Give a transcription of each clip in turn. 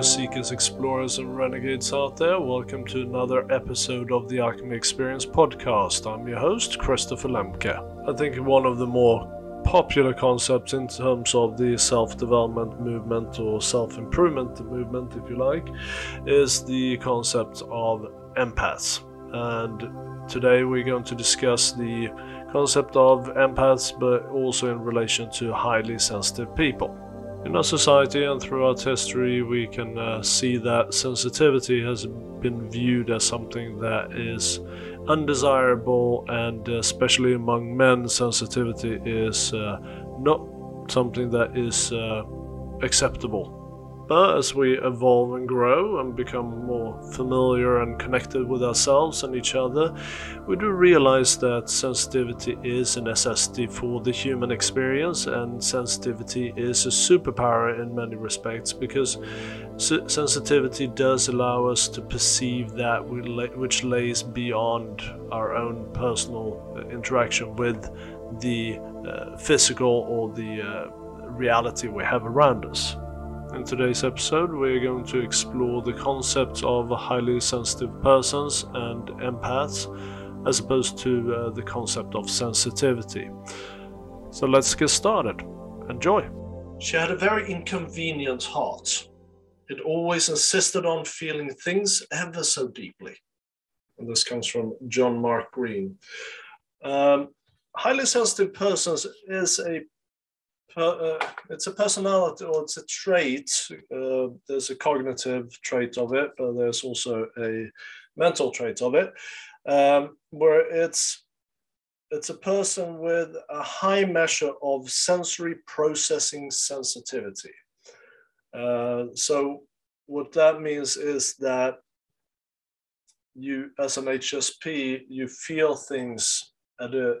you seekers, explorers, and renegades out there. Welcome to another episode of the Alchemy Experience podcast. I'm your host, Christopher Lemke. I think one of the more popular concepts in terms of the self development movement or self improvement movement, if you like, is the concept of empaths. And today we're going to discuss the concept of empaths, but also in relation to highly sensitive people. In our society and throughout history, we can uh, see that sensitivity has been viewed as something that is undesirable, and uh, especially among men, sensitivity is uh, not something that is uh, acceptable. But as we evolve and grow and become more familiar and connected with ourselves and each other, we do realize that sensitivity is a necessity for the human experience, and sensitivity is a superpower in many respects because sensitivity does allow us to perceive that which lays beyond our own personal uh, interaction with the uh, physical or the uh, reality we have around us. In today's episode, we're going to explore the concepts of highly sensitive persons and empaths as opposed to uh, the concept of sensitivity. So let's get started. Enjoy. She had a very inconvenient heart. It always insisted on feeling things ever so deeply. And this comes from John Mark Green. Um, highly sensitive persons is a uh, it's a personality or it's a trait. Uh, there's a cognitive trait of it, but there's also a mental trait of it, um, where it's it's a person with a high measure of sensory processing sensitivity. Uh, so what that means is that you, as an HSP, you feel things at a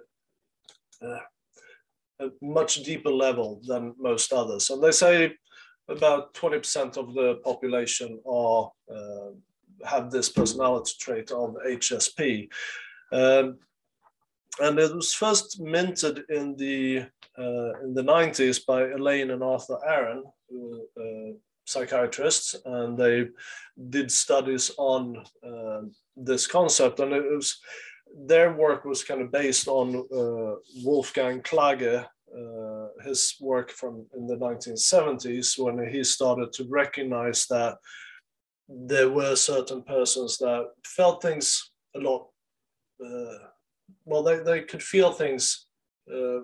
uh, a much deeper level than most others. And they say about 20% of the population are uh, have this personality trait of HSP. Um, and it was first minted in the uh, in the 90s by Elaine and Arthur Aron, who, uh, psychiatrists, and they did studies on uh, this concept. And it was their work was kind of based on uh, Wolfgang Klage, uh, his work from in the 1970s when he started to recognize that there were certain persons that felt things a lot uh, well they, they could feel things uh,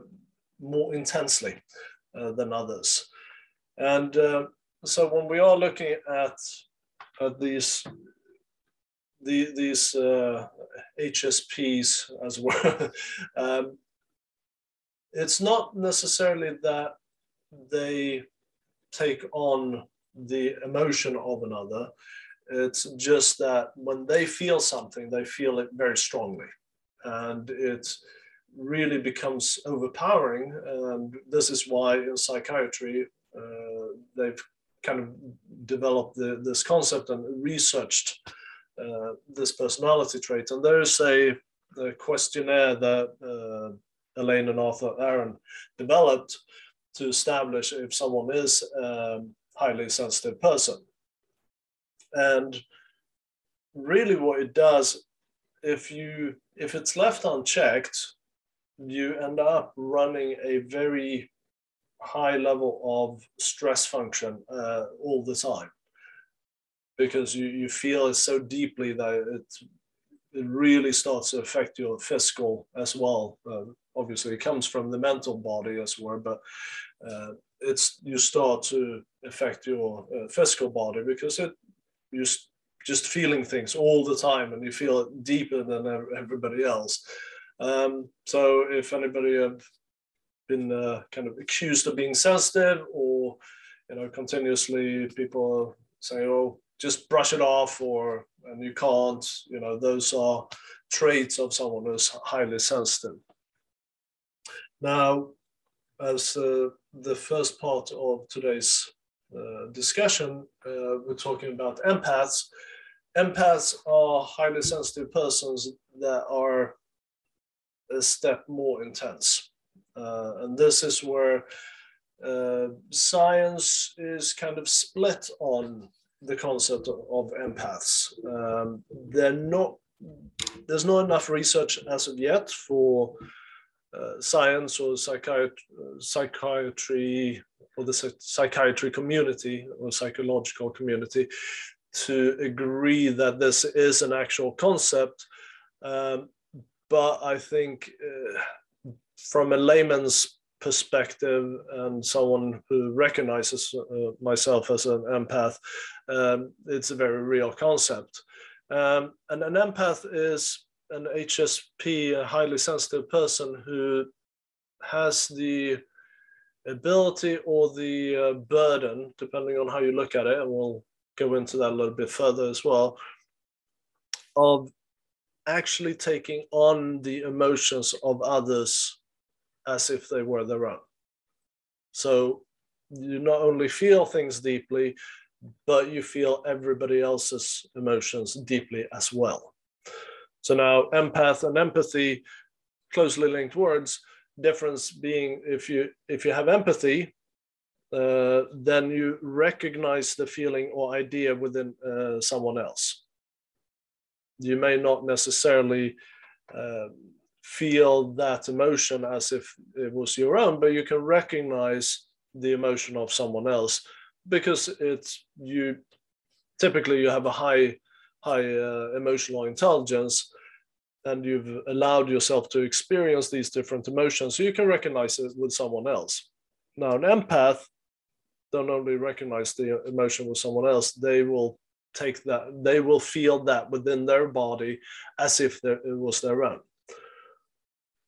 more intensely uh, than others. And uh, so when we are looking at, at these the, these uh, HSPs as well. um, it's not necessarily that they take on the emotion of another. It's just that when they feel something, they feel it very strongly. And it really becomes overpowering. And this is why in psychiatry, uh, they've kind of developed the, this concept and researched uh, this personality trait. And there's a, a questionnaire that uh, Elaine and Arthur Aron developed to establish if someone is a highly sensitive person. And really what it does, if you if it's left unchecked, you end up running a very high level of stress function uh, all the time because you, you feel it so deeply that it, it really starts to affect your physical as well. Uh, obviously, it comes from the mental body as well, but uh, it's you start to affect your uh, physical body because it you just feeling things all the time and you feel it deeper than everybody else. Um, so if anybody have been uh, kind of accused of being sensitive or you know continuously people say oh just brush it off or and you can't you know those are traits of someone who's highly sensitive. Now as uh, the first part of today's uh, discussion uh, we're talking about empaths. Empaths are highly sensitive persons that are a step more intense. Uh, and this is where uh, science is kind of split on the concept of empaths. Um, they're not. There's not enough research as of yet for uh, science or psychiatry, psychiatry or the psychiatry community or psychological community to agree that this is an actual concept. Um, but I think uh, from a layman's perspective and someone who recognizes uh, myself as an empath, um, it's a very real concept. Um, and an empath is an HSP, a highly sensitive person who has the ability or the uh, burden, depending on how you look at it, and we'll go into that a little bit further as well, of actually taking on the emotions of others as if they were their own. So you not only feel things deeply, but you feel everybody else's emotions deeply as well. So now empath and empathy, closely linked words, difference being if you if you have empathy, uh, then you recognize the feeling or idea within uh, someone else. You may not necessarily uh, feel that emotion as if it was your own, but you can recognize the emotion of someone else because it's you. Typically, you have a high high uh, emotional intelligence and you've allowed yourself to experience these different emotions so you can recognize it with someone else now an empath don't only recognize the emotion with someone else they will take that they will feel that within their body as if it was their own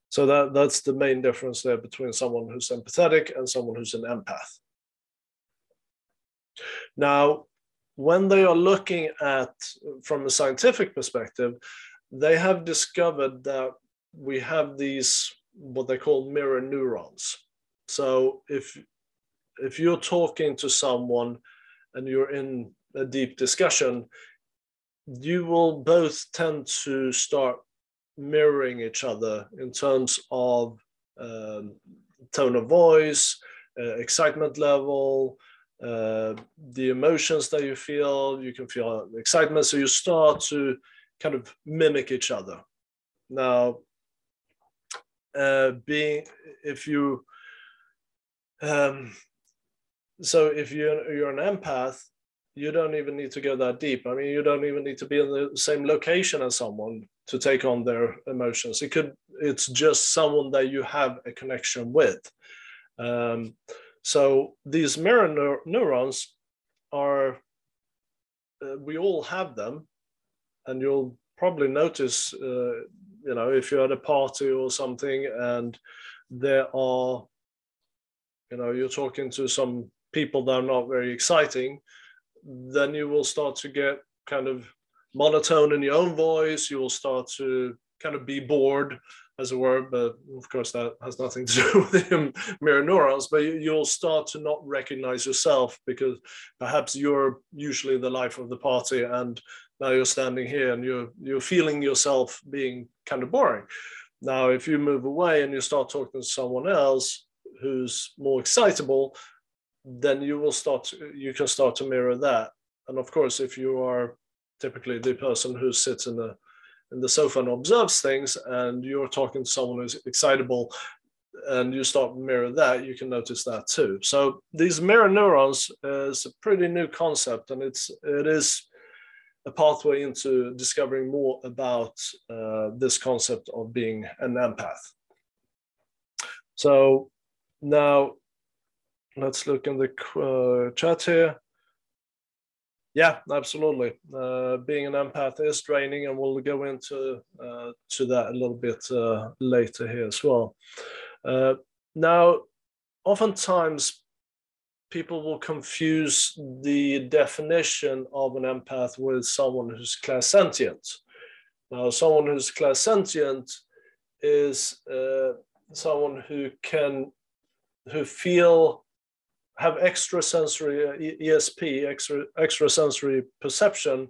so that that's the main difference there between someone who's empathetic and someone who's an empath now when they are looking at from a scientific perspective they have discovered that we have these what they call mirror neurons. So if if you're talking to someone and you're in a deep discussion, you will both tend to start mirroring each other in terms of um, tone of voice, uh, excitement level, uh, the emotions that you feel. You can feel excitement, so you start to kind of mimic each other. Now, uh, being if you um, so if you're you're an empath, you don't even need to go that deep. I mean, you don't even need to be in the same location as someone to take on their emotions. It could it's just someone that you have a connection with. Um, so these mirror neur- neurons are uh, we all have them and you'll probably notice, uh, you know, if you're at a party or something and there are, you know, you're talking to some people that are not very exciting, then you will start to get kind of monotone in your own voice. You will start to kind of be bored, as it were. But of course, that has nothing to do with the mirror neurons. But you'll start to not recognize yourself because perhaps you're usually the life of the party, and now you're standing here and you're you're feeling yourself being kind of boring now if you move away and you start talking to someone else who's more excitable then you will start you can start to mirror that and of course if you are typically the person who sits in the in the sofa and observes things and you're talking to someone who's excitable and you start mirror that you can notice that too so these mirror neurons is a pretty new concept and it's it is a pathway into discovering more about uh, this concept of being an empath. So now let's look in the uh, chat here. Yeah, absolutely. Uh, being an empath is draining, and we'll go into uh, to that a little bit uh, later here as well. Uh, now, oftentimes people will confuse the definition of an empath with someone who's clairsentient. Now, someone who's clairsentient is uh, someone who can, who feel, have extrasensory ESP, extra extrasensory perception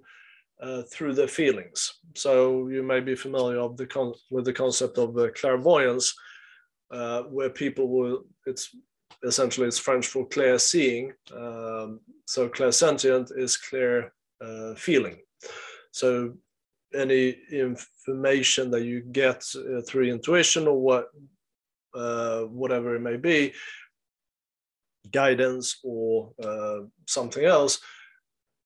uh, through their feelings. So you may be familiar of the with the concept of uh, clairvoyance, uh, where people will, it's essentially it's French for clear seeing. Um, so clairsentient is clear uh, feeling. So any information that you get uh, through intuition or what uh, whatever it may be, guidance or uh, something else,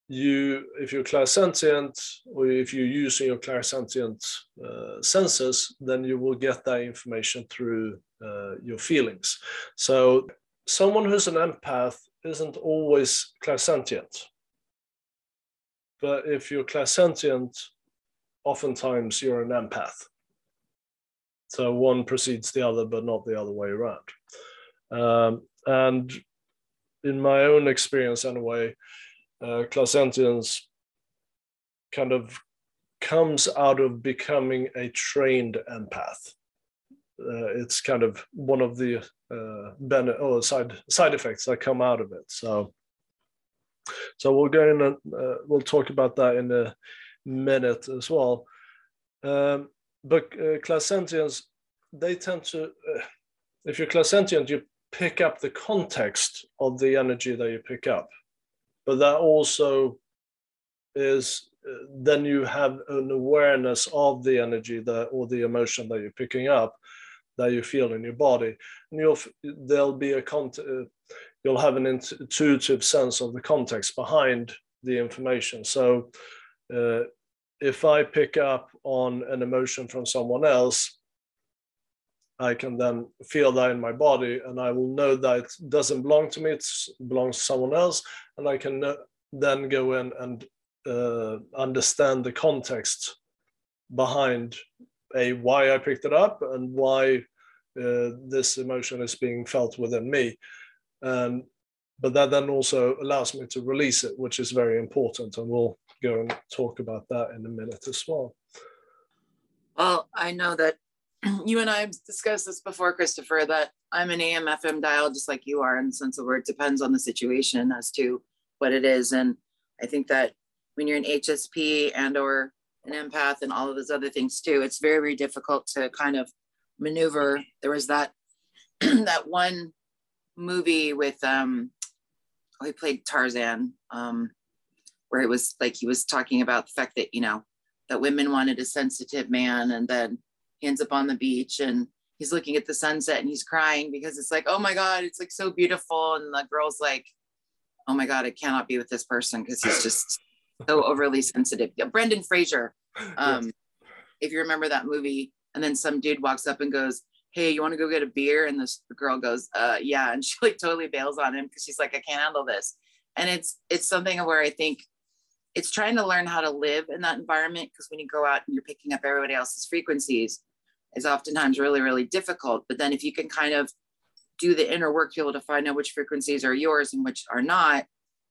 you if you're clairsentient or if you're using your clairsentient uh, senses, then you will get that information through uh, your feelings. So someone who's an empath isn't always clairsentient. But if you're clairsentient, oftentimes you're an empath. So one precedes the other, but not the other way around. Um, and in my own experience, anyway, uh, kind of comes out of becoming a trained empath. Uh, it's kind of one of the uh, ben- oh, side side effects that come out of it. So, so we'll go in and uh, we'll talk about that in a minute as well. Um, but uh, they tend to, uh, if you're clairsentient, you pick up the context of the energy that you pick up. But that also is uh, then you have an awareness of the energy that or the emotion that you're picking up that you feel in your body. And you'll there'll be a con- uh, you'll have an intuitive sense of the context behind the information. So uh, if i pick up on an emotion from someone else I can then feel that in my body and I will know that it doesn't belong to me, it belongs to someone else. And I can then go in and uh, understand the context behind a why I picked it up and why uh, this emotion is being felt within me. Um, but that then also allows me to release it, which is very important. And we'll go and talk about that in a minute as well. Well, I know that you and I have discussed this before, Christopher, that I'm an AM FM dial just like you are in the sense of where it depends on the situation as to what it is. And I think that when you're an HSP and or an empath and all of those other things too, it's very, very difficult to kind of maneuver. There was that that one movie with um oh, he played Tarzan, um, where it was like he was talking about the fact that, you know, that women wanted a sensitive man and then he ends up on the beach and he's looking at the sunset and he's crying because it's like, oh my God, it's like so beautiful. And the girl's like, oh my God, I cannot be with this person because he's just so overly sensitive. Yeah, Brendan Fraser, um, yes. if you remember that movie, and then some dude walks up and goes, hey, you want to go get a beer? And this girl goes, uh, yeah. And she like totally bails on him because she's like, I can't handle this. And it's it's something where I think it's trying to learn how to live in that environment because when you go out and you're picking up everybody else's frequencies, is oftentimes really, really difficult. But then if you can kind of do the inner work, you're able to find out which frequencies are yours and which are not.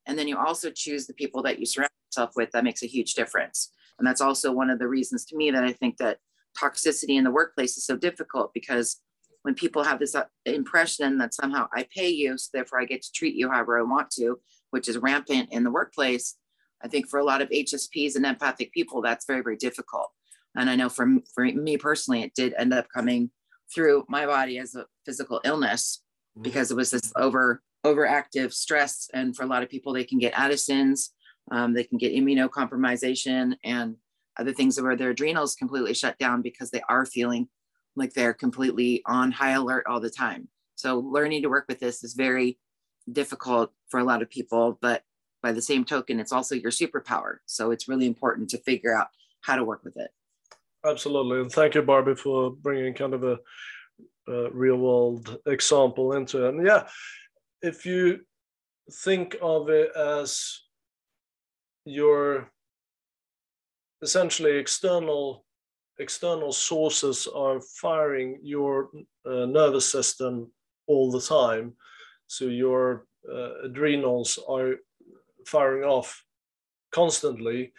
And then you also choose the people that you surround yourself with, that makes a huge difference. And that's also one of the reasons to me that I think that toxicity in the workplace is so difficult because when people have this uh, impression that somehow I pay you, so therefore I get to treat you however I want to, which is rampant in the workplace, I think for a lot of HSPs and empathic people, that's very, very difficult. And I know for, for me personally, it did end up coming through my body as a physical illness mm-hmm. because it was this over overactive stress. And for a lot of people, they can get Addison's, um, they can get immunocompromisation and other things where their adrenals completely shut down because they are feeling like they're completely on high alert all the time. So learning to work with this is very difficult for a lot of people, but by the same token, it's also your superpower. So it's really important to figure out how to work with it. Absolutely, and thank you, Barbie, for bringing kind of a, a real world example into it. And yeah, if you think of it as your essentially external external sources are firing your uh, nervous system all the time so your uh, adrenals are firing off constantly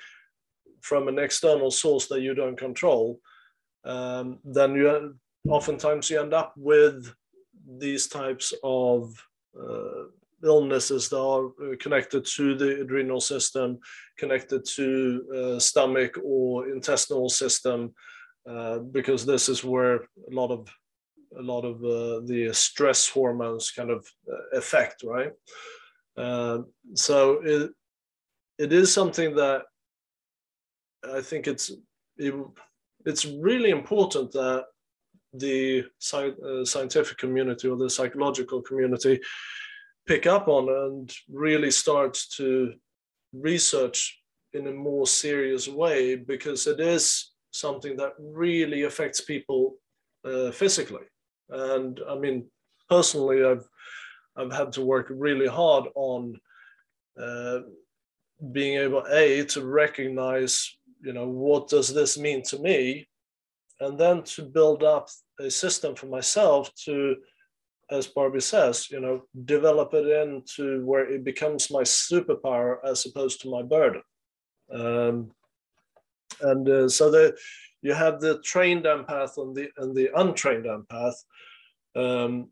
from an external source that you don't control, um, then you oftentimes you end up with these types of uh, illnesses that are uh, connected to the adrenal system, connected to uh, stomach or intestinal system, uh, because this is where a lot of a lot of uh, the stress hormones kind of uh, affect, right? So it it is something that I think it's it, it's really important that the uh, scientific community or the psychological community pick up on and really start to research in a more serious way because it is something that really affects people uh, physically. And I mean, personally, I've I've had to work really hard on uh, being able a to recognize, you know, what does this mean to me, and then to build up a system for myself to as Barbie says, you know, develop it into where it becomes my superpower as opposed to my burden. Um, and uh, so the, you have the trained empath and the and the untrained empath. Um,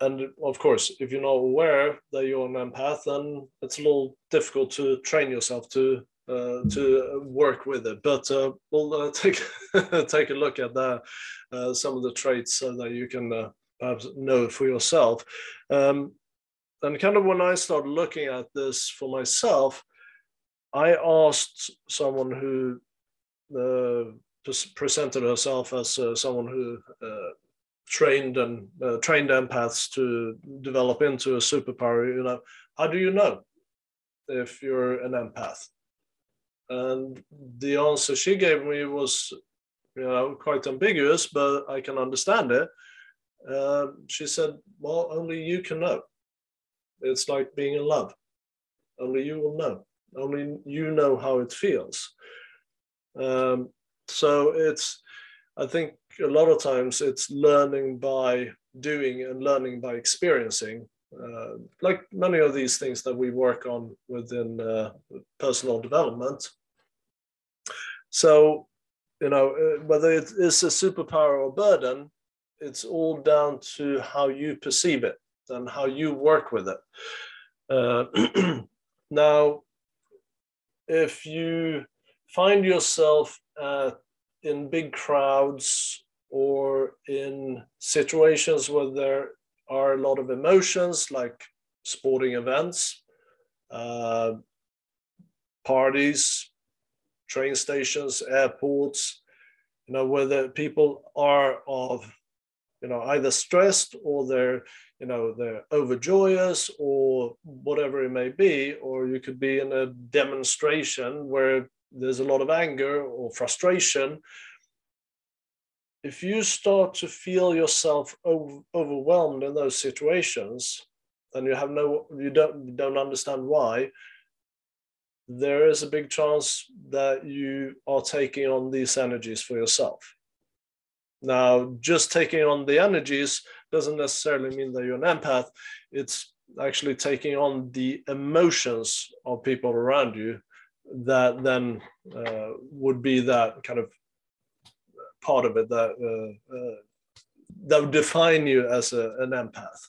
and of course, if you're not aware that you're an empath, then it's a little difficult to train yourself to uh, to work with it. But uh, we'll uh, take take a look at uh, some of the traits so that you can perhaps know for yourself. Um, and kind of when I started looking at this for myself, I asked someone who presented herself as someone who trained and uh, trained empaths to develop into a superpower. You know, how do you know if you're an empath? And the answer she gave me was, you know, quite ambiguous, but I can understand it. Uh, she said, Well, only you can know. It's like being in love. Only you will know. Only you know how it feels. Um, so it's, I think a lot of times it's learning by doing and learning by experiencing. Uh, like many of these things that we work on within uh, personal development. So, you know, uh, whether it is a superpower or burden, it's all down to how you perceive it and how you work with it. Uh, now, if you find yourself uh, in big crowds or in situations where there are a lot of emotions, like sporting events, uh, parties, train stations, airports, you know, where the people are of you know either stressed or they're you know they're overjoyous or whatever it may be or you could be in a demonstration where there's a lot of anger or frustration. If you start to feel yourself over, overwhelmed in those situations and you have no you don't you don't understand why there is a big chance that you are taking on these energies for yourself now, just taking on the energies doesn't necessarily mean that you're an empath. It's actually taking on the emotions of people around you that then uh, would be that kind of part of it that uh, uh, that would define you as a, an empath.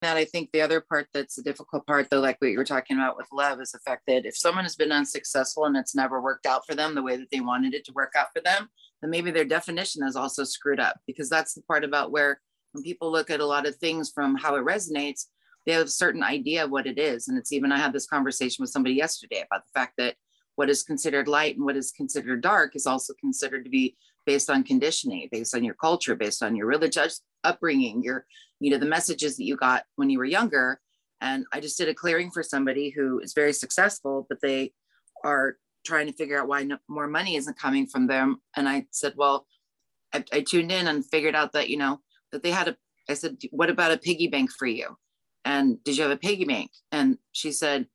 That I think the other part that's the difficult part, though, like what you were talking about with love, is the fact that if someone has been unsuccessful and it's never worked out for them the way that they wanted it to work out for them, then maybe their definition is also screwed up because that's the part about where when people look at a lot of things from how it resonates, they have a certain idea of what it is. And it's even, I had this conversation with somebody yesterday about the fact that what is considered light and what is considered dark is also considered to be based on conditioning, based on your culture, based on your religious upbringing, your, you know, the messages that you got when you were younger. And I just did a clearing for somebody who is very successful, but they are trying to figure out why no, more money isn't coming from them. And I said, well, I, I tuned in and figured out that, you know, that they had a, I said, what about a piggy bank for you? And did you have a piggy bank? And she said,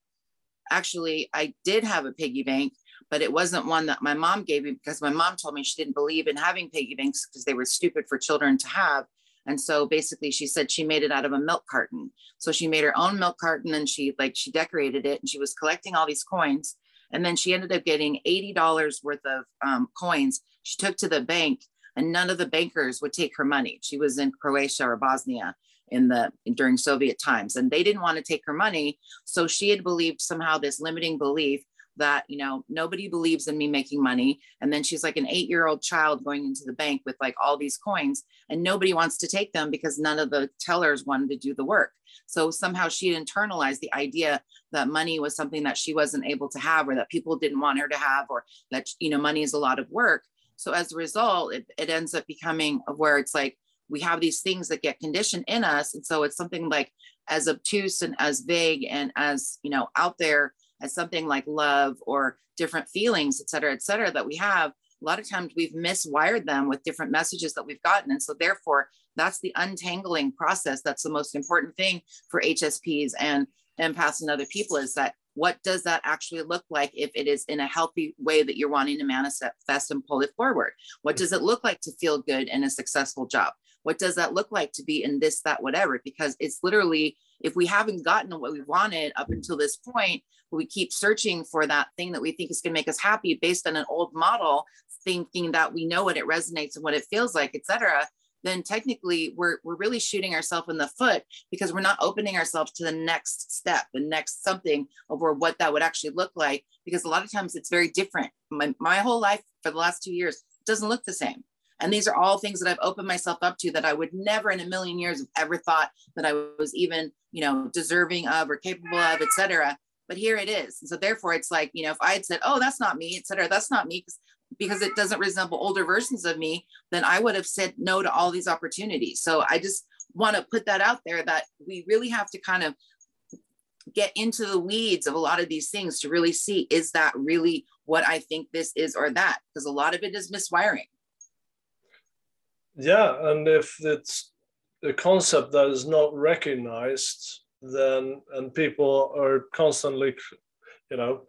actually, I did have a piggy bank, but it wasn't one that my mom gave me because my mom told me she didn't believe in having piggy banks because they were stupid for children to have. And so basically she said she made it out of a milk carton. So she made her own milk carton and she like she decorated it and she was collecting all these coins and then she ended up getting $80 worth of um, coins. She took to the bank and none of the bankers would take her money. She was in Croatia or Bosnia in the during Soviet times and they didn't want to take her money. So she had believed somehow this limiting belief that you know nobody believes in me making money. And then she's like an eight year old child going into the bank with like all these coins and nobody wants to take them because none of the tellers wanted to do the work. So somehow she internalized the idea that money was something that she wasn't able to have or that people didn't want her to have or that you know money is a lot of work. So as a result it, it ends up becoming where it's like we have these things that get conditioned in us. And so it's something like as obtuse and as vague and as you know out there as something like love or different feelings et cetera et cetera that we have a lot of times we've miswired them with different messages that we've gotten. And so therefore that's the untangling process that's the most important thing for hsps and empaths and other people is that what does that actually look like if it is in a healthy way that you're wanting to manifest and pull it forward? What does it look like to feel good in a successful job? What does that look like to be in this that whatever? Because it's literally if we haven't gotten what we wanted up until this point we keep searching for that thing that we think is going to make us happy based on an old model thinking that we know what it resonates and what it feels like etc then technically we're, we're really shooting ourselves in the foot because we're not opening ourselves to the next step the next something over what that would actually look like because a lot of times it's very different my, my whole life for the last two years doesn't look the same and these are all things that I've opened myself up to that I would never in a million years have ever thought that I was even, you know, deserving of or capable of, etc. But here it is. And so therefore it's like, you know, if I had said, oh, that's not me, etc., that's not me, because it doesn't resemble older versions of me, then I would have said no to all these opportunities. So I just want to put that out there that we really have to kind of get into the weeds of a lot of these things to really see is that really what I think this is or that? Because a lot of it is miswiring. Yeah, and if it's a concept that is not recognized, then and people are constantly, you know,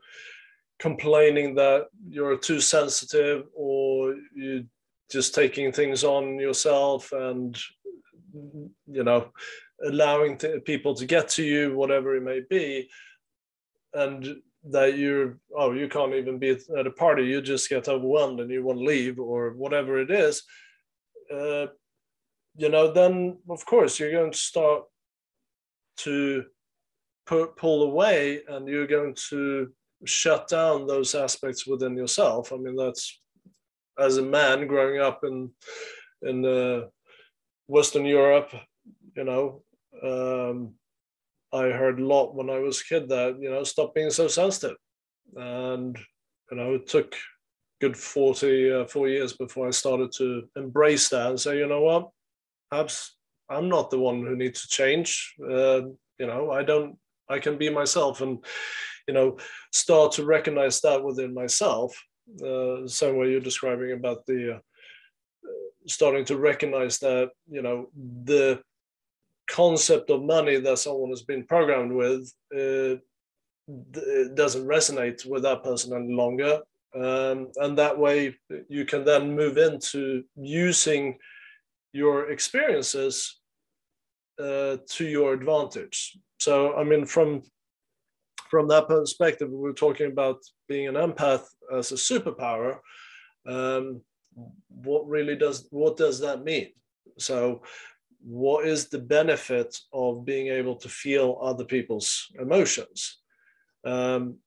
complaining that you're too sensitive or you just taking things on yourself and you know allowing people to get to you whatever it may be and that you're oh you can't even be at a party. You just get overwhelmed and you want to leave or whatever it is uh, you know, then of course you're going to start to pull away and you're going to shut down those aspects within yourself. I mean, that's as a man growing up in in uh, Western Europe, you know, um, I heard a lot when I was a kid that you know stop being so sensitive, and you know it took good 40, uh, four years before I started to embrace that and say, you know what, perhaps I'm not the one who needs to change. Uh, you know, I don't, I can be myself and, you know, start to recognize that within myself. Uh, same way you're describing about the, uh, starting to recognize that, you know, the concept of money that someone has been programmed with uh, doesn't resonate with that person any longer um, and that way you can then move into using your experiences uh, to your advantage. So, I mean, from from that perspective, we're talking about being an empath as a superpower. Um, what really does what does that mean? So, what is the benefit of being able to feel other people's emotions? Um,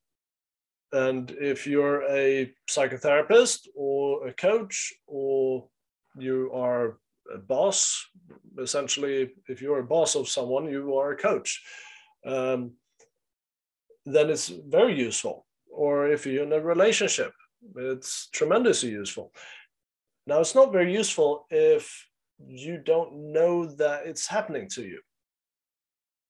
and if you're a psychotherapist or a coach or you are a boss, essentially, if you're a boss of someone, you are a coach, um, then it's very useful. Or if you're in a relationship, it's tremendously useful. Now, it's not very useful if you don't know that it's happening to you.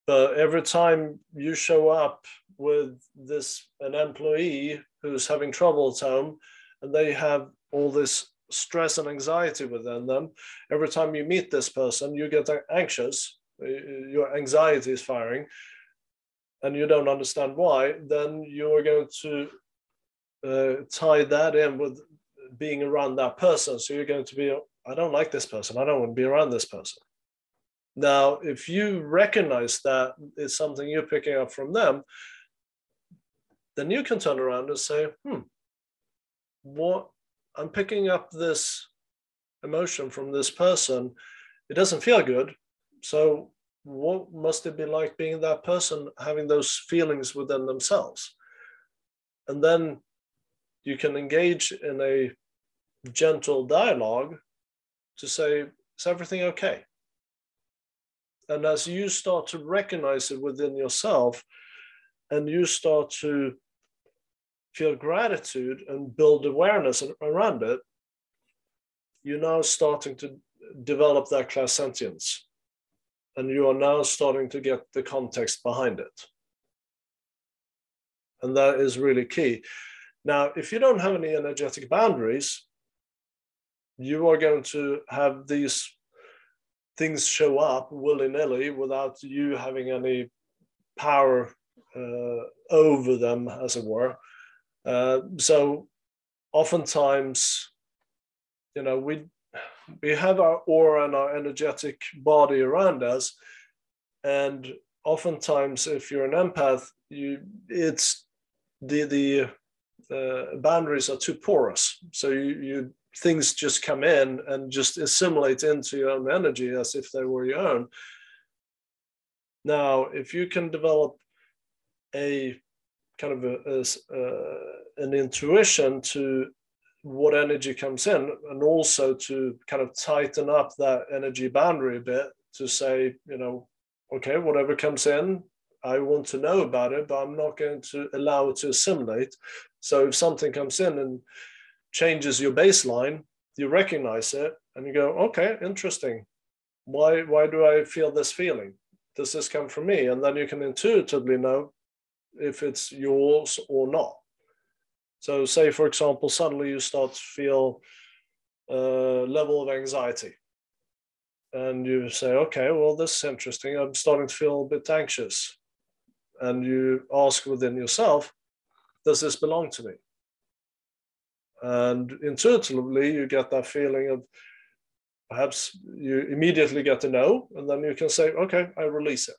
But every time you show up with this an employee who's having trouble at home and they have all this stress and anxiety within them. Every time you meet this person you get anxious. Your anxiety is firing and you don't understand why then you're going to uh, tie that in with being around that person. So you're going to be i don't like this person. I don't want to be around this person. Now if you recognize that it's something you're picking up from them then you can turn around and say, hmm, what I'm picking up this emotion from this person. It doesn't feel good. So what must it be like being that person having those feelings within themselves? And then you can engage in a gentle dialogue to say, is everything okay? And as you start to recognize it within yourself, and you start to feel gratitude and build awareness around it, you're now starting to develop that clairsentience. And you are now starting to get the context behind it. And that is really key. Now, if you don't have any energetic boundaries, you are going to have these things show up willy nilly without you having any power uh, over them, as it were. Uh, so, oftentimes, you know, we we have our aura and our energetic body around us, and oftentimes, if you're an empath, you it's the the uh, boundaries are too porous. So you, you things just come in and just assimilate into your own energy as if they were your own. Now, if you can develop a kind of a, a, uh, an intuition to what energy comes in, and also to kind of tighten up that energy boundary a bit to say, you know, okay, whatever comes in, I want to know about it, but I'm not going to allow it to assimilate. So if something comes in and changes your baseline, you recognize it and you go, okay, interesting. Why, why do I feel this feeling? Does this come from me? And then you can intuitively know if it's yours or not. So, say for example, suddenly you start to feel a level of anxiety, and you say, "Okay, well, this is interesting. I'm starting to feel a bit anxious," and you ask within yourself, "Does this belong to me?" And intuitively, you get that feeling of perhaps you immediately get to no, and then you can say, okay, I release it.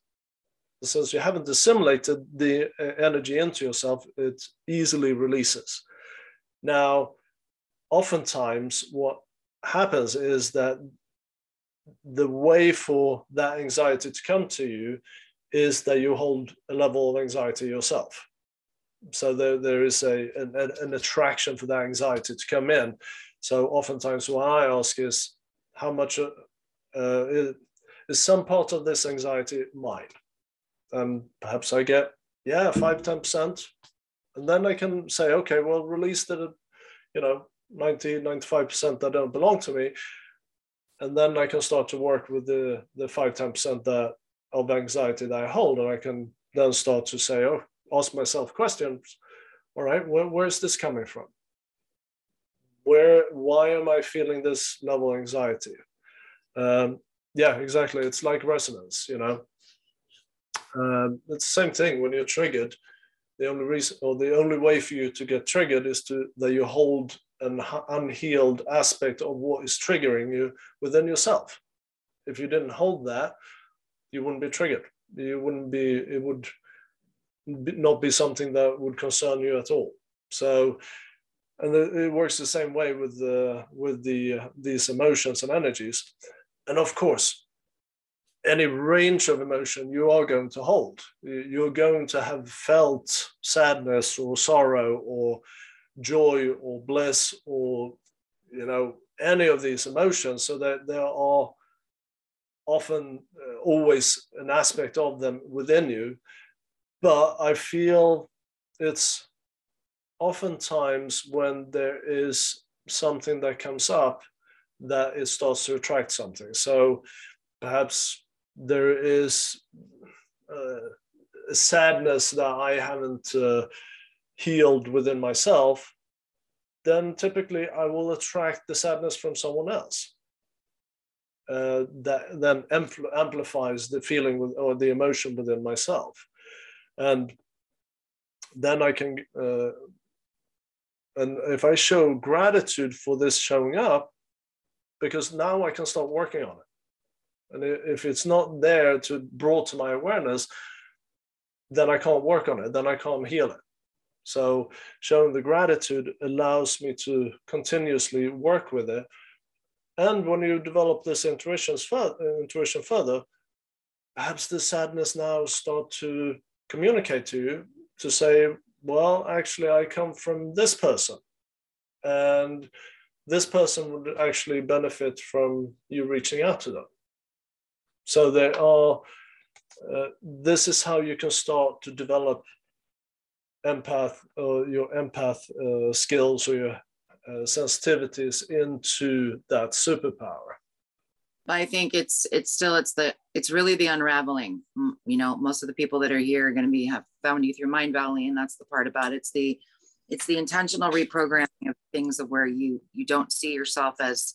Since you haven't assimilated the uh, energy into yourself, it easily releases. Now, oftentimes, what happens is that the way for that anxiety to come to you is that you hold a level of anxiety yourself. So there, there is a an, an, attraction for that anxiety to come in. So oftentimes what i ask is how much uh, is, is some part of this anxiety mine and perhaps i get yeah 5 10% and then i can say okay well release the you know 90 95% that don't belong to me. And then i can start to work with the the 5 10% that of anxiety that i hold. And i can then start to say oh ask myself questions. All right where, where's this coming from? Where why am i feeling this level of anxiety? Um, yeah exactly. It's like resonance you know um, it's the same thing when you're triggered the only reason or the only way for you to get triggered is to that you hold an unhealed aspect of what is triggering you within yourself. If you didn't hold that you wouldn't be triggered. You wouldn't be it would not be something that would concern you at all. So, and it works the same way with the with the uh, these emotions and energies, and of course, any range of emotion you are going to hold. You're going to have felt sadness or sorrow or joy or bliss or you know any of these emotions. So that there are often uh, always an aspect of them within you but I feel it's oftentimes when there is something that comes up that it starts to attract something. So perhaps there is uh, a sadness that I haven't uh, healed within myself, then typically I will attract the sadness from someone else. Uh, that then ampl- amplifies the feeling with, or the emotion within myself and then I can, uh, and if I show gratitude for this showing up, because now I can start working on it. And if it's not there to brought to my awareness, then I can't work on it. Then I can't heal it. So showing the gratitude allows me to continuously work with it. And when you develop this intuition further, intuition further, perhaps the sadness now start to communicate to you to say, well, actually, I come from this person. And this person would actually benefit from you reaching out to them. So there are, uh, this is how you can start to develop empath uh, your empath uh, skills or your uh, sensitivities into that superpower. I think it's it's still it's the it's really the unraveling. You know, most of the people that are here are going to be have found you through Mindvalley, and that's the part about it. it's the it's the intentional reprogramming of things of where you you don't see yourself as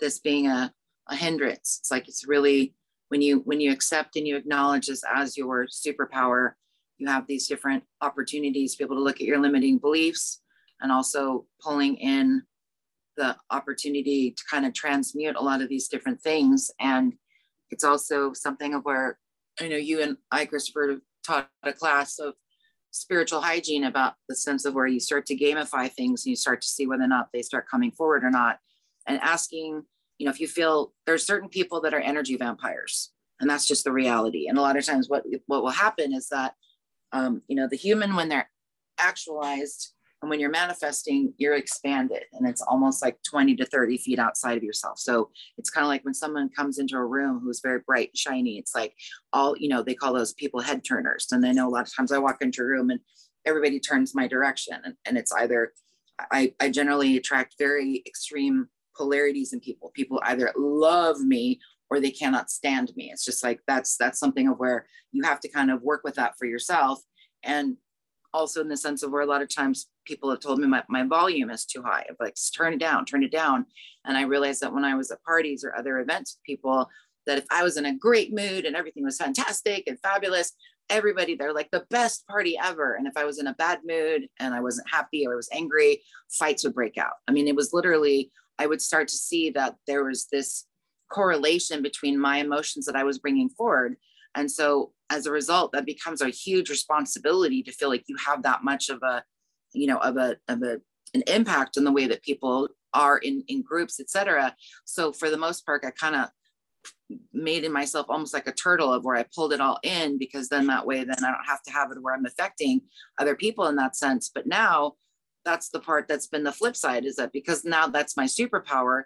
this being a, a hindrance. It's like it's really when you when you accept and you acknowledge this as your superpower, you have these different opportunities to be able to look at your limiting beliefs and also pulling in the opportunity to kind of transmute a lot of these different things. And it's also something of where I know you and I, Christopher, taught a class of spiritual hygiene about the sense of where you start to gamify things and you start to see whether or not they start coming forward or not. And asking, you know, if you feel there's certain people that are energy vampires, and that's just the reality. And a lot of times what what will happen is that um, you know, the human when they're actualized and when you're manifesting, you're expanded and it's almost like 20 to 30 feet outside of yourself. So it's kind of like when someone comes into a room who's very bright, and shiny, it's like all, you know, they call those people head turners. And I know a lot of times I walk into a room and everybody turns my direction. And, and it's either, I, I generally attract very extreme polarities in people. People either love me or they cannot stand me. It's just like that's that's something of where you have to kind of work with that for yourself. And also in the sense of where a lot of times people have told me my, my volume is too high. I'm like, turn it down, turn it down. And I realized that when I was at parties or other events with people, that if I was in a great mood and everything was fantastic and fabulous, everybody they're like the best party ever. And if I was in a bad mood and I wasn't happy or I was angry, fights would break out. I mean, it was literally, I would start to see that there was this correlation between my emotions that I was bringing forward. And so as a result, that becomes a huge responsibility to feel like you have that much of a, you know, of a, of a, an impact on the way that people are in, in groups, et cetera. So for the most part, I kind of made in myself almost like a turtle of where I pulled it all in because then that way, then I don't have to have it where I'm affecting other people in that sense. But now that's the part that's been the flip side is that because now that's my superpower,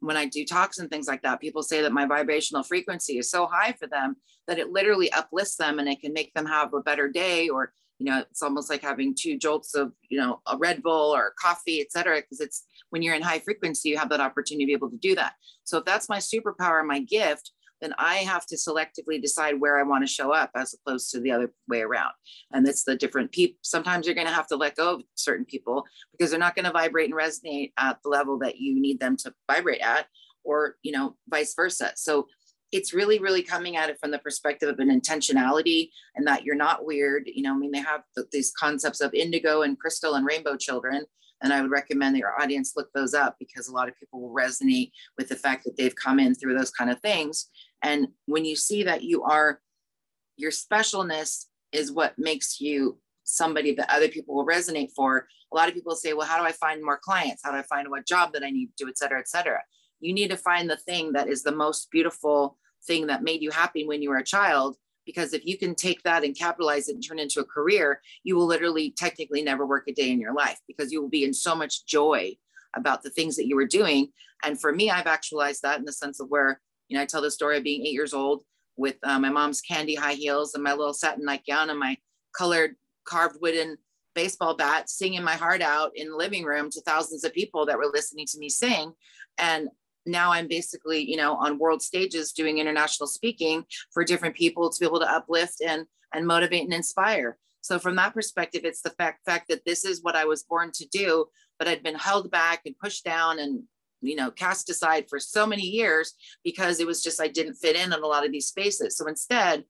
when I do talks and things like that, people say that my vibrational frequency is so high for them that it literally uplifts them and it can make them have a better day or you know it's almost like having two jolts of you know a red bull or coffee etc because it's when you're in high frequency you have that opportunity to be able to do that. So if that's my superpower my gift then I have to selectively decide where I want to show up as opposed to the other way around. And it's the different people. Sometimes you're going to have to let go of certain people because they're not going to vibrate and resonate at the level that you need them to vibrate at, or, you know, vice versa. So it's really, really coming at it from the perspective of an intentionality and that you're not weird. You know, I mean, they have these concepts of indigo and crystal and rainbow children. And I would recommend that your audience look those up because a lot of people will resonate with the fact that they've come in through those kind of things. And when you see that you are, your specialness is what makes you somebody that other people will resonate for. A lot of people say, well, how do I find more clients? How do I find what job that I need to do, et cetera, et cetera. You need to find the thing that is the most beautiful thing that made you happy when you were a child. Because if you can take that and capitalize it and turn it into a career, you will literally technically never work a day in your life because you will be in so much joy about the things that you were doing. And for me, I've actualized that in the sense of where you know, I tell the story of being eight years old with uh, my mom's candy high heels and my little satin nightgown and my colored carved wooden baseball bat, singing my heart out in the living room to thousands of people that were listening to me sing. And now I'm basically, you know, on world stages doing international speaking for different people to be able to uplift and and motivate and inspire. So from that perspective, it's the fact fact that this is what I was born to do, but I'd been held back and pushed down and you know cast aside for so many years because it was just i didn't fit in in a lot of these spaces. So instead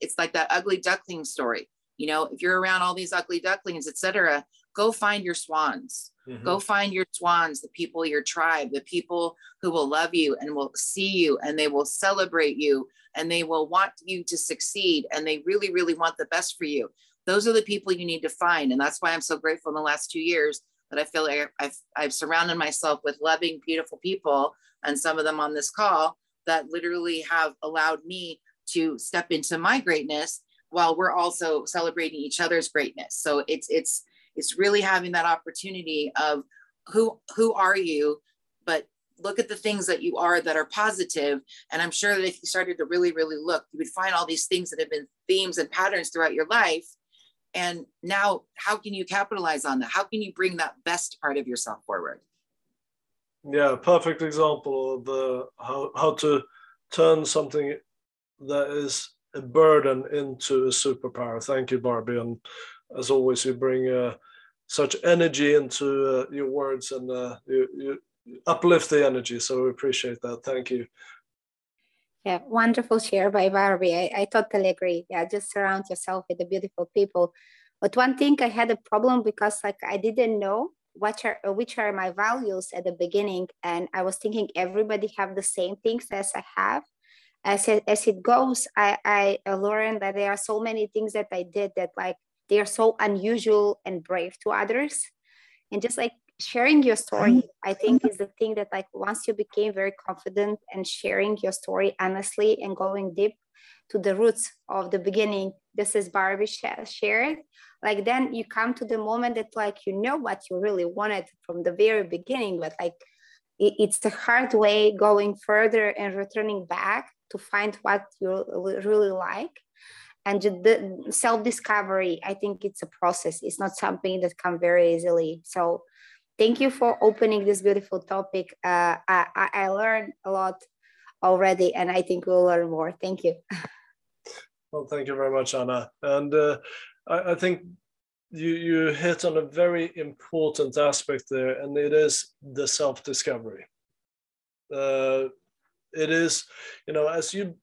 it's like that ugly duckling story. You know if you're around all these ugly ducklings etc go find your swans. Mm-hmm. go find your swans the people your tribe the people who will love you and will see you and they will celebrate you and they will want you to succeed and they really really want the best for you. Those are the people you need to find. And that's why i'm so grateful in the last two years that I feel like I've, I've surrounded myself with loving, beautiful people, and some of them on this call that literally have allowed me to step into my greatness while we're also celebrating each other's greatness. So it's it's it's really having that opportunity of who who are you but look at the things that you are that are positive. positive and i'm sure that if you started to really really look you would find all these things that have been themes and patterns throughout your life and now how can you capitalize on that how can you bring that best part of yourself forward yeah perfect example of the how, how to turn something that is a burden into a superpower thank you barbie and as always you bring uh, such energy into uh, your words and uh, you, you uplift the energy. So we appreciate that. Thank you. Yeah, wonderful share by Barbie. I, I totally agree. Yeah, just surround yourself with the beautiful people. But one thing I had a problem because like I didn't know what are uh, which are my values at the beginning, and I was thinking everybody have the same things as I have. As it, as it goes, I I uh, learned that there are so many things that I did that like they are so unusual and brave to others, and just like sharing your story i think is the thing that like once you became very confident and sharing your story honestly and going deep to the roots of the beginning this is barbie shared like then you come to the moment that like you know what you really wanted from the very beginning but like it, it's the hard way going further and returning back to find what you really like. And the self-discovery i think it's a process. It's not something that comes very easily. So thank you for opening this beautiful topic. Uh, I, I learned a lot already, and I think we'll learn more. Thank you. Well, thank you very much, Anna. And uh, I, I, think you you hit on a very important aspect there, and it is the self discovery. Uh, it is, you know, as you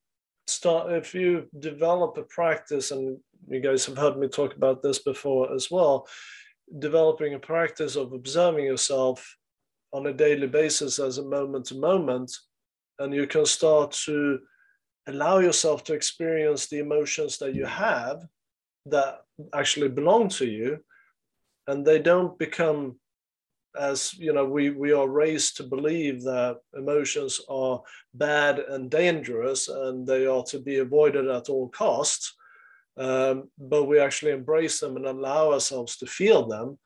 start, if you develop a practice, and you guys have heard me talk about this before as well developing a practice of observing yourself on a daily basis as a moment to moment, and you can start to allow yourself to experience the emotions that you have that actually belong to you, and they don't become as you know we we are raised to believe that emotions are bad and dangerous and they are to be avoided at all costs um, but we actually embrace them and allow ourselves to feel them,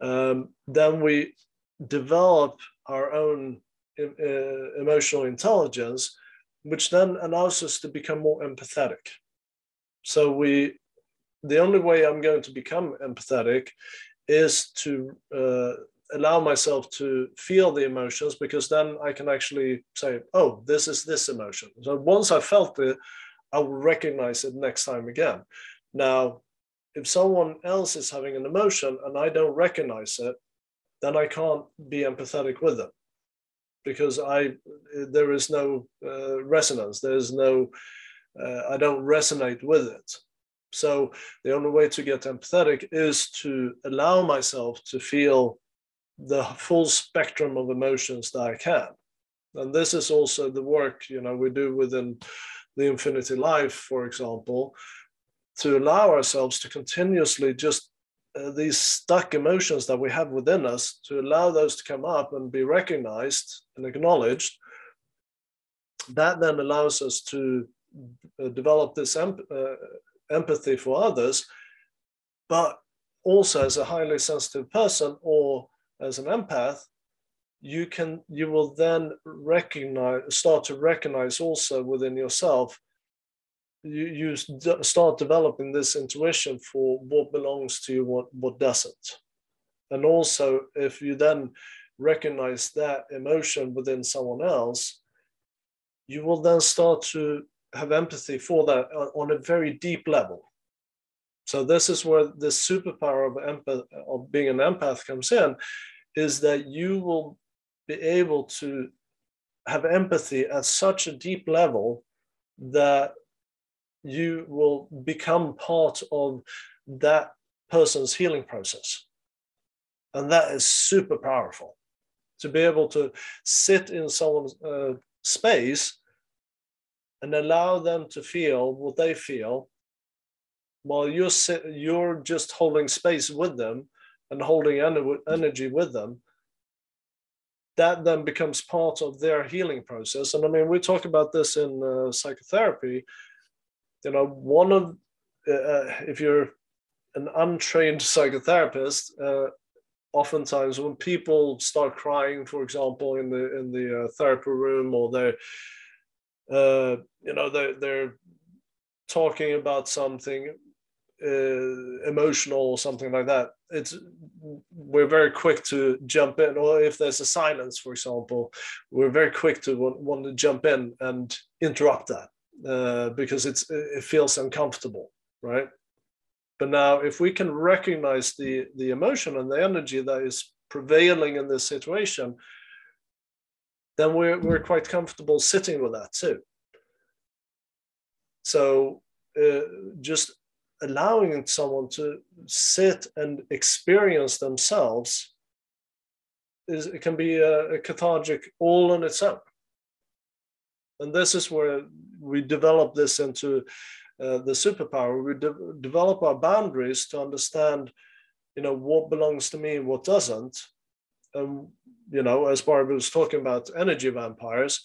um, then we develop our own uh, emotional intelligence, which then allows us to become more empathetic. So we, the only way I'm going to become empathetic is to uh, allow myself to feel the emotions because then I can actually say, oh, this is this emotion. So once I felt it, I will recognize it next time again. Now, if someone else is having an emotion and I don't recognize it, then I can't be empathetic with them because I there is no uh, resonance. There's no uh, I don't resonate with it. So the only way to get empathetic is to allow myself to feel the full spectrum of emotions that I can. And this is also the work you know we do within the infinity life, for example, to allow ourselves to continuously just uh, these stuck emotions that we have within us, to allow those to come up and be recognized and acknowledged. That then allows us to uh, develop this em- uh, empathy for others, but also as a highly sensitive person or as an empath, you can you will then recognize start to recognize also within yourself. You, you start developing this intuition for what belongs to you what what doesn't. And also if you then recognize that emotion within someone else you will then start to have empathy for that on a very deep level. So this is where the superpower of empath of being an empath comes in is that you will be able to have empathy at such a deep level that you will become part of that person's healing process. And that is super powerful to be able to sit in someone's uh, space and allow them to feel what they feel while you're, you're just holding space with them and holding energy with them that then becomes part of their healing process. And I mean, we talk about this in uh, psychotherapy. You know, one of uh, uh if you're an untrained psychotherapist, uh, oftentimes when people start crying, for example, in the in the uh, therapy room, or they're uh, you know they they're talking about something uh, emotional or something like that, it's we're very quick to jump in. Or if there's a silence, for example, we're very quick to want, want to jump in and interrupt that uh, because it's it feels uncomfortable, right? But now, if we can recognize the the emotion and the energy that is prevailing in this situation, then we're we're quite comfortable sitting with that too. So uh, just allowing someone to sit and experience themselves is it can be a, a cathartic all on its own and this is where we develop this into uh, the superpower. We de- develop our boundaries to understand you know what belongs to me and what doesn't. And you know as barbara was talking about energy vampires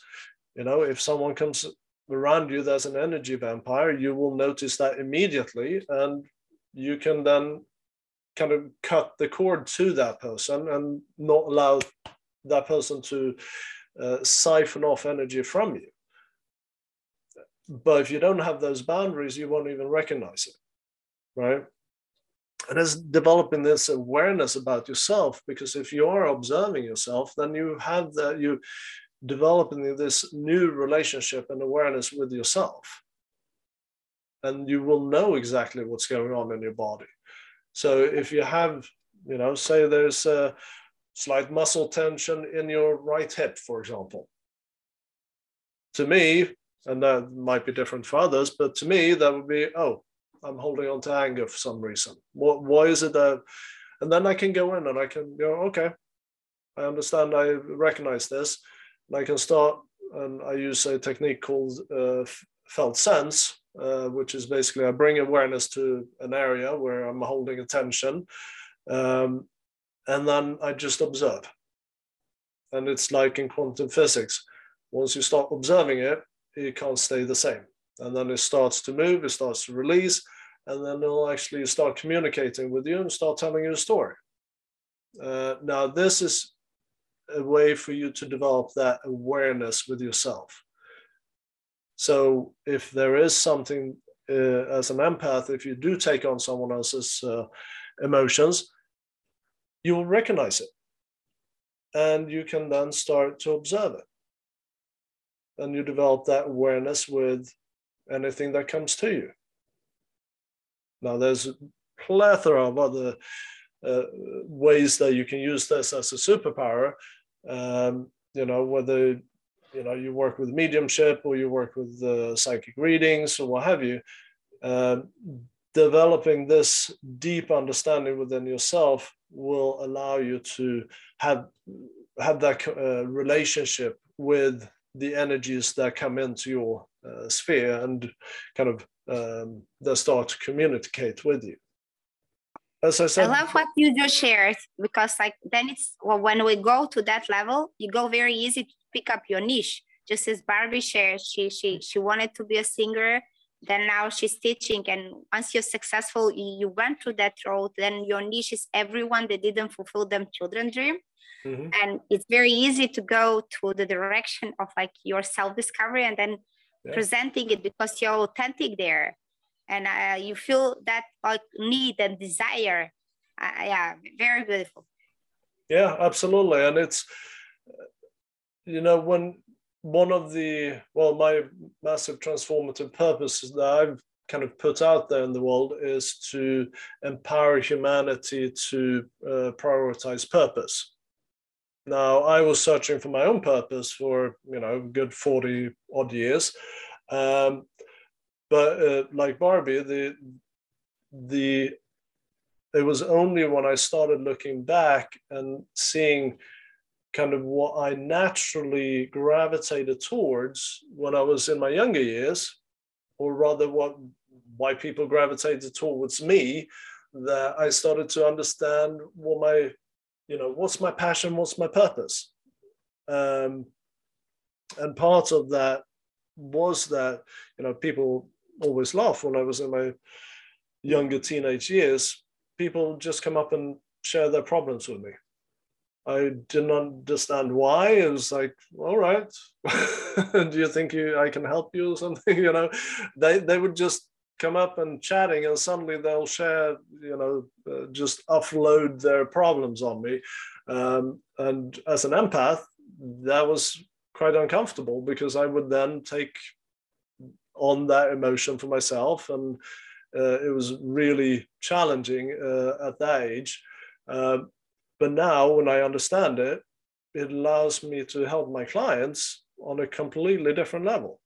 you know if someone comes around you there's an energy vampire, you will notice that immediately, and you can then kind of cut the cord to that person and not allow that person to uh, siphon off energy from you. But if you don't have those boundaries, you won't even recognize it, right? And it's developing this awareness about yourself because if you are observing yourself, then you have that you developing this new relationship and awareness with yourself. And you will know exactly what's going on in your body. So if you have, you know, say there's a slight muscle tension in your right hip, for example. To me, and that might be different for others, but to me, that would be, oh, I'm holding on to anger for some reason. What, why is it that? And then I can go in and I can go, okay, I understand, I recognize this. I can start, and I use a technique called uh, felt sense, uh, which is basically I bring awareness to an area where I'm holding attention, um, and then I just observe. And it's like in quantum physics. Once you start observing it, it can't stay the same. And then it starts to move, it starts to release, and then it'll actually start communicating with you and start telling you a story. Uh, now, this is a way for you to develop that awareness with yourself. So if there is something uh, as an empath, if you do take on someone else's uh, emotions, you will recognize it. And you can then start to observe it. And you develop that awareness with anything that comes to you. Now, there's a plethora of other uh, ways that you can use this as a superpower. Um, you know, whether you know you work with mediumship or you work with uh, psychic readings or what have you. Um, developing this deep understanding within yourself will allow you to have have that uh, relationship with the energies that come into your uh, sphere and kind of um, they start to communicate with you as I said, I love what you just shared because like then it's well, when we go to that level, you go very easy to pick up your niche. Just as Barbie shared, she she she wanted to be a singer, then now she's teaching, and once you're successful, you, went through that road. Then your niche is everyone that didn't fulfill them children dream. Mm-hmm. And it's very easy to go to the direction of like your self discovery and then yeah. presenting it because you're authentic there and uh, you feel that like need and desire. Uh, yeah very beautiful. Yeah absolutely. And it's you know when one of the well my massive transformative purposes that i've kind of put out there in the world is to empower humanity to uh, prioritize purpose. Now i was searching for my own purpose for you know good 40 odd years. Um, but uh, like Barbie, the the it was only when I started looking back and seeing kind of what I naturally gravitated towards when I was in my younger years, or rather what why people gravitated towards me, that I started to understand what my, you know, what's my passion, what's my purpose. Um, and part of that was that, you know, people always laugh when I was in my younger teenage years, people just come up and share their problems with me. I didn't understand why. It was like, all right, do you think you, I can help you or something? You know, they they would just come up and chatting, and suddenly they'll share, you know, uh, just offload their problems on me. Um, and as an empath, that was quite uncomfortable because I would then take on that emotion for myself, and uh, it was really challenging uh, at that age. Uh, but now, when I understand it, it allows me to help my clients on a completely different level.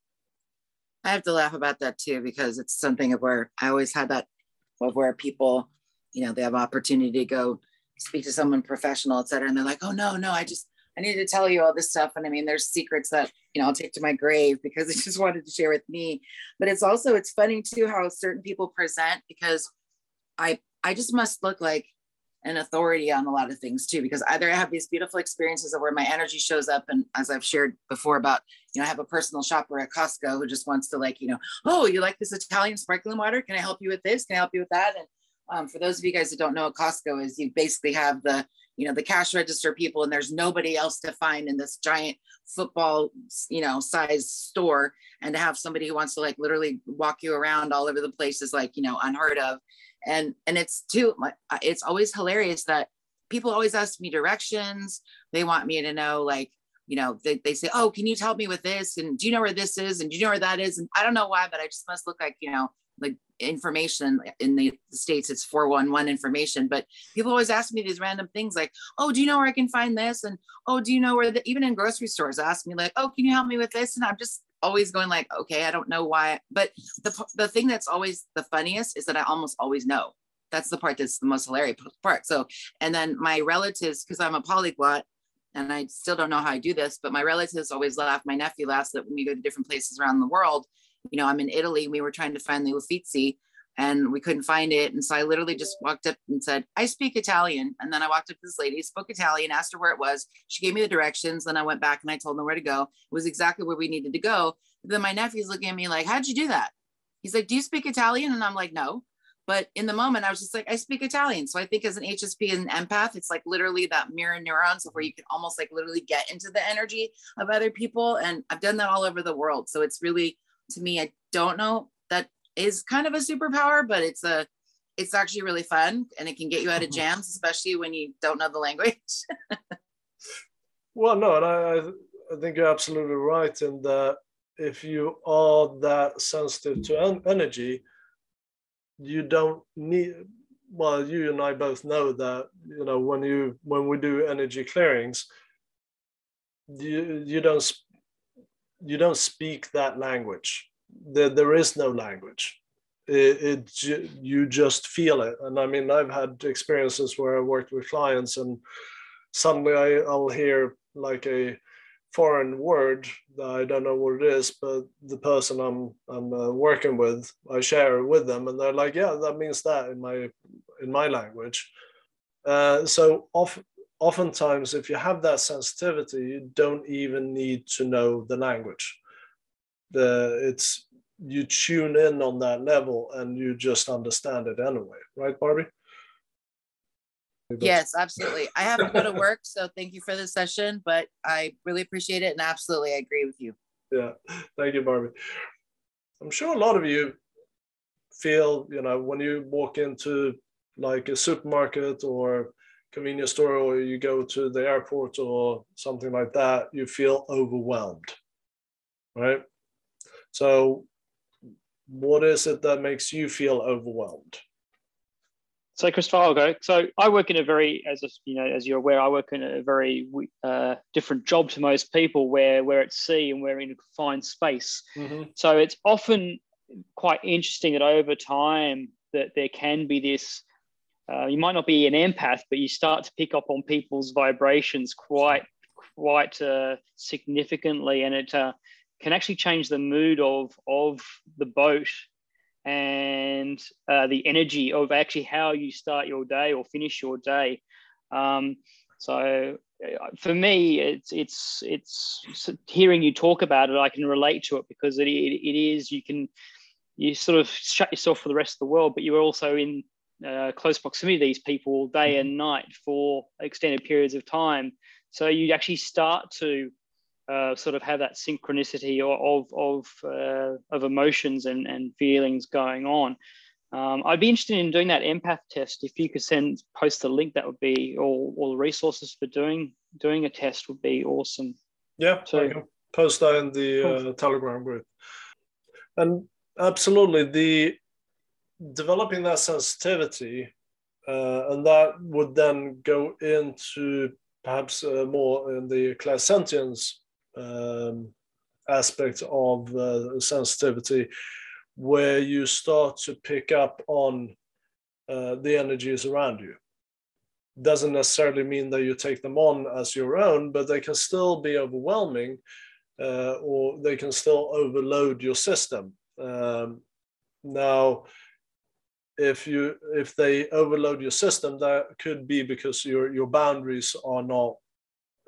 I have to laugh about that too because it's something of where I always had that of where people, you know, they have opportunity to go speak to someone professional, et cetera, and they're like, "Oh no, no, I just I need to tell you all this stuff." And I mean, there's secrets that you know I'll take to my grave because they just wanted to share with me. But it's also it's funny too how certain people present because I I just must look like an authority on a lot of things too because either i have these beautiful experiences of where my energy shows up and as i've shared before about you know i have a personal shopper at costco who just wants to like you know oh you like this italian sparkling water can i help you with this can i help you with that and um, for those of you guys that don't know what costco is you basically have the you know the cash register people and there's nobody else to find in this giant football you know size store and to have somebody who wants to like literally walk you around all over the place is like you know unheard of. And and it's too uh, it's always hilarious that people always ask me directions. They want me to know like you know they, they say oh can you help me with this and do you know where this is and do you know where that is? And i don't know why but i just must look like you know like information in the states it's 411 information but people always ask me these random things like oh do you know where i can find this and oh do you know where the even in grocery stores ask me like oh can you help me with this and i'm just always going like, okay, I don't know why. But the, the thing that's always the funniest is that I almost always know. That's the part that's the most hilarious part. So, and then my relatives, because I'm a polyglot and I still don't know how I do this, but my relatives always laugh. My nephew laughs that when we go to different places around the world, you know, I'm in Italy, we were trying to find the Uffizi and we couldn't find it. And so I literally just walked up and said, I speak Italian. And then I walked up to this lady, spoke Italian, asked her where it was. She gave me the directions. Then I went back and I told them where to go. It was exactly where we needed to go. Then my nephew's looking at me like, How'd you do that? He's like, Do you speak Italian? And I'm like, No. But in the moment, I was just like, I speak Italian. So I think as an HSP and an empath, it's like literally that mirror neurons of where you can almost like literally get into the energy of other people. And I've done that all over the world. So it's really, to me, I don't know that is kind of a superpower, but it's a it's actually really fun and it can get you out of mm-hmm. jams, especially when you don't know the language. well, no, and I, I think you're absolutely right in that if you are that sensitive to en- energy, you don't need. Well, you and I both know that you know when you when we do energy clearings, you you don't you don't speak that language there, there is no language. It, it, you just feel it. And I mean, I've had experiences where I worked with clients and suddenly I, I'll hear like a foreign word that I don't know what it is, but the person I'm I'm uh, working with, I share it with them, and they're like, "Yeah, that means that in my in my language." Uh, so often, oftentimes, if you have that sensitivity, you don't even need to know the language. The it's you tune in on that level and you just understand it anyway, right, Barbie? Yes, absolutely. I have to go to work, so thank you for the session, but I really appreciate it and absolutely I agree with you. Yeah, thank you, Barbie. I'm sure a lot of you feel, you know, when you walk into like a supermarket or convenience store or you go to the airport or something like that, you feel overwhelmed, right? So what is it that makes you feel overwhelmed? So, Christopher, I'll go. So, I work in a very, as a, you know, as you're aware, I work in a very uh, different job to most people, where we're at sea and we're in a confined space. Mm-hmm. So, it's often quite interesting that over time that there can be this. Uh, you might not be an empath, but you start to pick up on people's vibrations quite, quite uh, significantly, and it uh, can actually change the mood of of the boat and uh, the energy of actually how you start your day or finish your day. Um, so uh, for me, it's, it's it's hearing you talk about it. I can relate to it because it, it, it is you can you sort of shut yourself for the rest of the world, but you were also in uh, close proximity to these people day and night for extended periods of time. So you actually start to uh, sort of have that synchronicity of of uh, of emotions and, and feelings going on. Um, I'd be interested in doing that empath test. If you could send post a link, that would be all, all the resources for doing doing a test would be awesome. Yeah, so post that in the cool. uh, Telegram group. And absolutely, the developing that sensitivity, uh, and that would then go into perhaps uh, more in the clairsentience um, aspect of uh, sensitivity where you start to pick up on uh, the energies around you. Doesn't necessarily mean that you take them on as your own, but they can still be overwhelming uh, or they can still overload your system. Um, now, if you if they overload your system, that could be because your your boundaries are not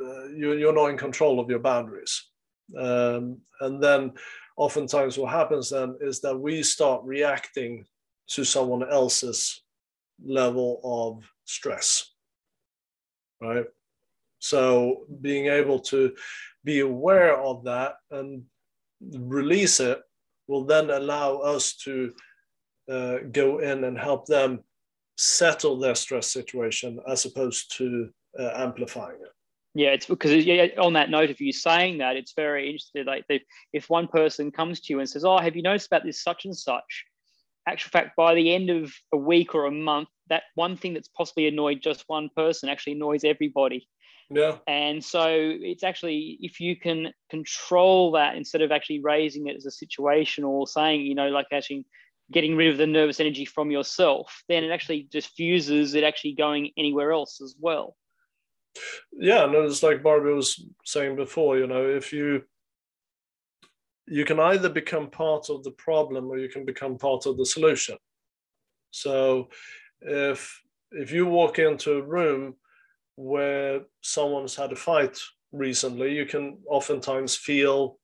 uh, you, you're not in control of your boundaries. Um, and then oftentimes what happens then is that we start reacting to someone else's level of stress right so being able to be aware of that and release it will then allow us to uh, go in and help them settle their stress situation as opposed to uh, amplifying it yeah, it's because yeah, on that note of you saying that, it's very interesting. Like if, if one person comes to you and says, "Oh, have you noticed about this such and such?" Actual fact, by the end of a week or a month, that one thing that's possibly annoyed just one person actually annoys everybody. Yeah. And so it's actually if you can control that instead of actually raising it as a situation or saying, you know, like actually getting rid of the nervous energy from yourself, then it actually diffuses it actually going anywhere else as well. Yeah and it's like barbie was saying before you know if you you can either become part of the problem or you can become part of the solution. So if if you walk into a room where someone's had a fight recently you can oftentimes feel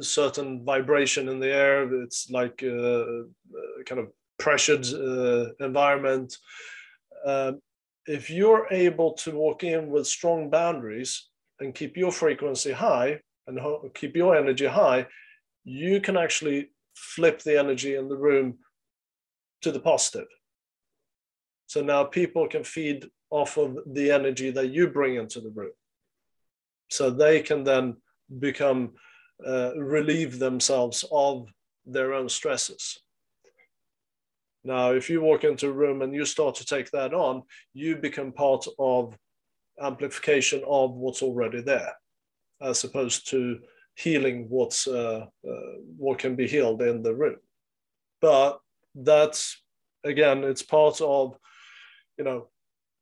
certain vibration in the air it's like kind of pressured uh, environment um, if you're able to walk in with strong boundaries and keep your frequency high and keep your energy high, you can actually flip the energy in the room to the positive. So now people can feed off of the energy that you bring into the room. So they can then become, uh, relieve themselves of their own stresses. Now, if you walk into a room and you start to take that on, you become part of amplification of what's already there, as opposed to healing what's uh, uh, what can be healed in the room. But that's again, it's part of you know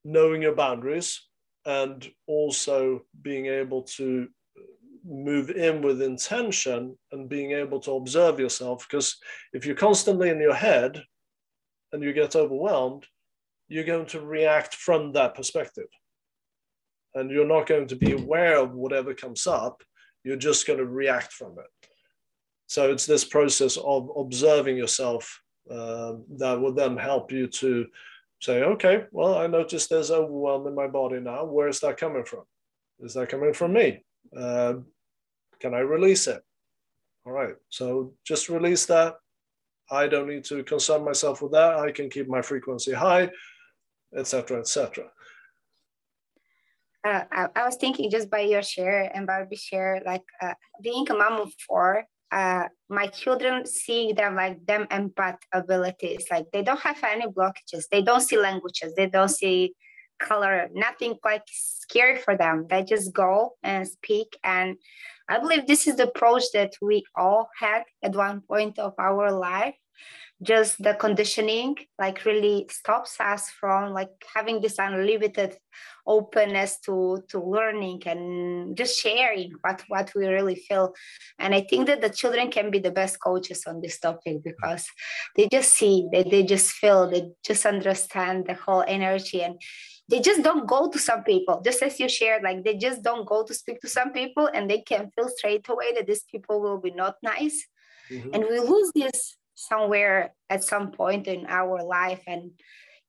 knowing your boundaries and also being able to move in with intention and being able to observe yourself because if you're constantly in your head and you get overwhelmed, you're going to react from that perspective. And you're not going to be aware of whatever comes up, you're just going to react from it. So it's this process of observing yourself uh, that will then help you to say, okay, well, I notice there's overwhelm in my body now. Where is that coming from? Is that coming from me? Uh, can I release it? All right. So just release that I don't need to concern myself with that. I can keep my frequency high, etc., etc. Uh, I, I, was thinking just by your share and Barbie share, like uh, being a mom of four, uh, my children see them like them empath abilities. Like they don't have any blockages. They don't see languages. They don't see color. Nothing quite scary for them. They just go and speak and I believe this is the approach that we all had at one point of our life. Just the conditioning like really stops us from like having this unlimited openness to to learning and just sharing what what we really feel. And I think that the children can be the best coaches on this topic because they just see, they, they just feel, they just understand the whole energy and they just don't go to some people. Just as you shared like they just don't go to speak to some people and they can feel straight away that these people will be not nice. Mm-hmm. and we lose this somewhere at some point in our life. And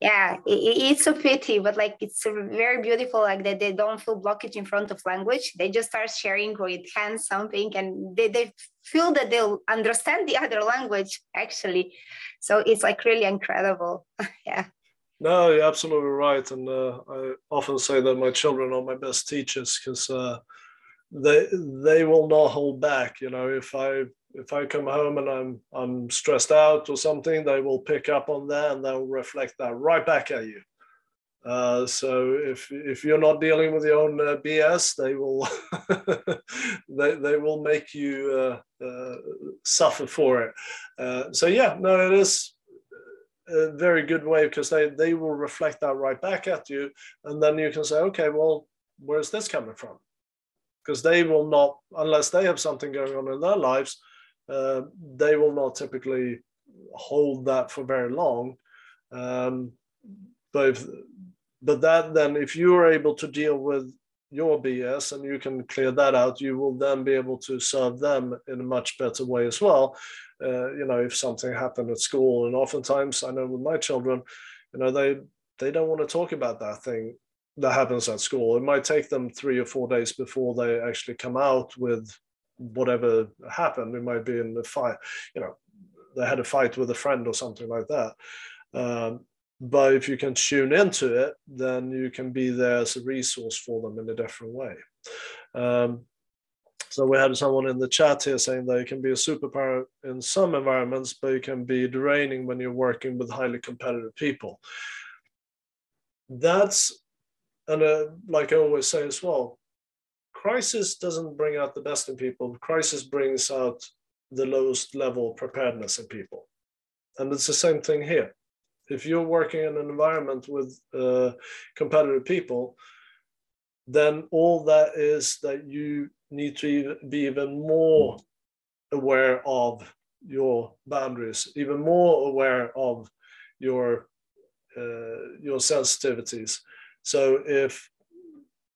yeah it, it's a pity but like it's very beautiful like that they don't feel blockage in front of language. They just start sharing with hands something and they, they feel that they'll understand the other language actually. So it's like really incredible. Yeah no you're absolutely right and uh, i often say that my children are my best teachers because uh, they they will not hold back you know if i if I come home and I'm I'm stressed out or something, they will pick up on that and they'll reflect that right back at you. Uh, so if if you're not dealing with your own uh, BS, they will they, they will make you uh, uh suffer for it. So yeah, no, it is a very good way because they they will reflect that right back at you, and then you can say, okay, well, where's this coming from? Because they will not, unless they have something going on in their lives, uh, they will not typically hold that for very long. Um, but if, but that then if you are able to deal with your BS and you can clear that out, you will then be able to serve them in a much better way as well. Uh, you know, if something happened at school, and oftentimes I know with my children, you know, they they don't want to talk about that thing that happens at school. It might take them three or four days before they actually come out with whatever happened. It might be in the fight, you know, they had a fight with a friend or something like that. Um, but if you can tune into it, then you can be there as a resource for them in a different way. Um, so we had someone in the chat here saying that it can be a superpower in some environments, but it can be draining when you're working with highly competitive people. That's, and uh, like I always say as well, crisis doesn't bring out the best in people. Crisis brings out the lowest level preparedness in people. And it's the same thing here. If you're working in an environment with uh, competitive people, then all that is that you need to be even more aware of your boundaries, even more aware of your uh, your sensitivities. So if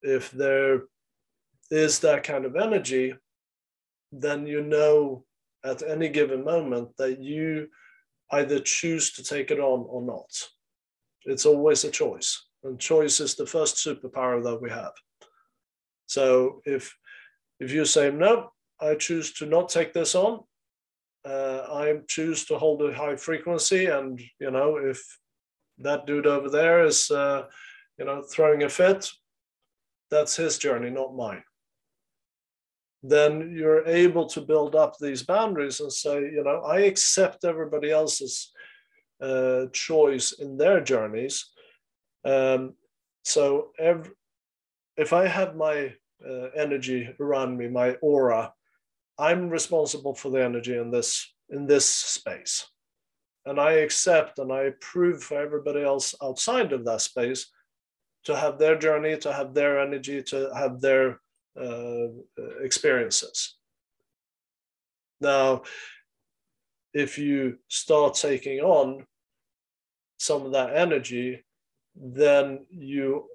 if there is that kind of energy, then you know at any given moment that you either choose to take it on or not. It's always a choice, and choice is the first superpower that we have. So if if you say no, I choose to not take this on. Uh, I choose to hold a high frequency, and you know if that dude over there is uh, you know throwing a fit, that's his journey, not mine then you're able to build up these boundaries and say, you know, I accept everybody else's uh, choice in their journeys. Um, so every, if I have my uh, energy around me, my aura, I'm responsible for the energy in this in this space, and I accept and I approve for everybody else outside of that space to have their journey, to have their energy, to have their experiences. Now, if you start taking on some of that energy, then you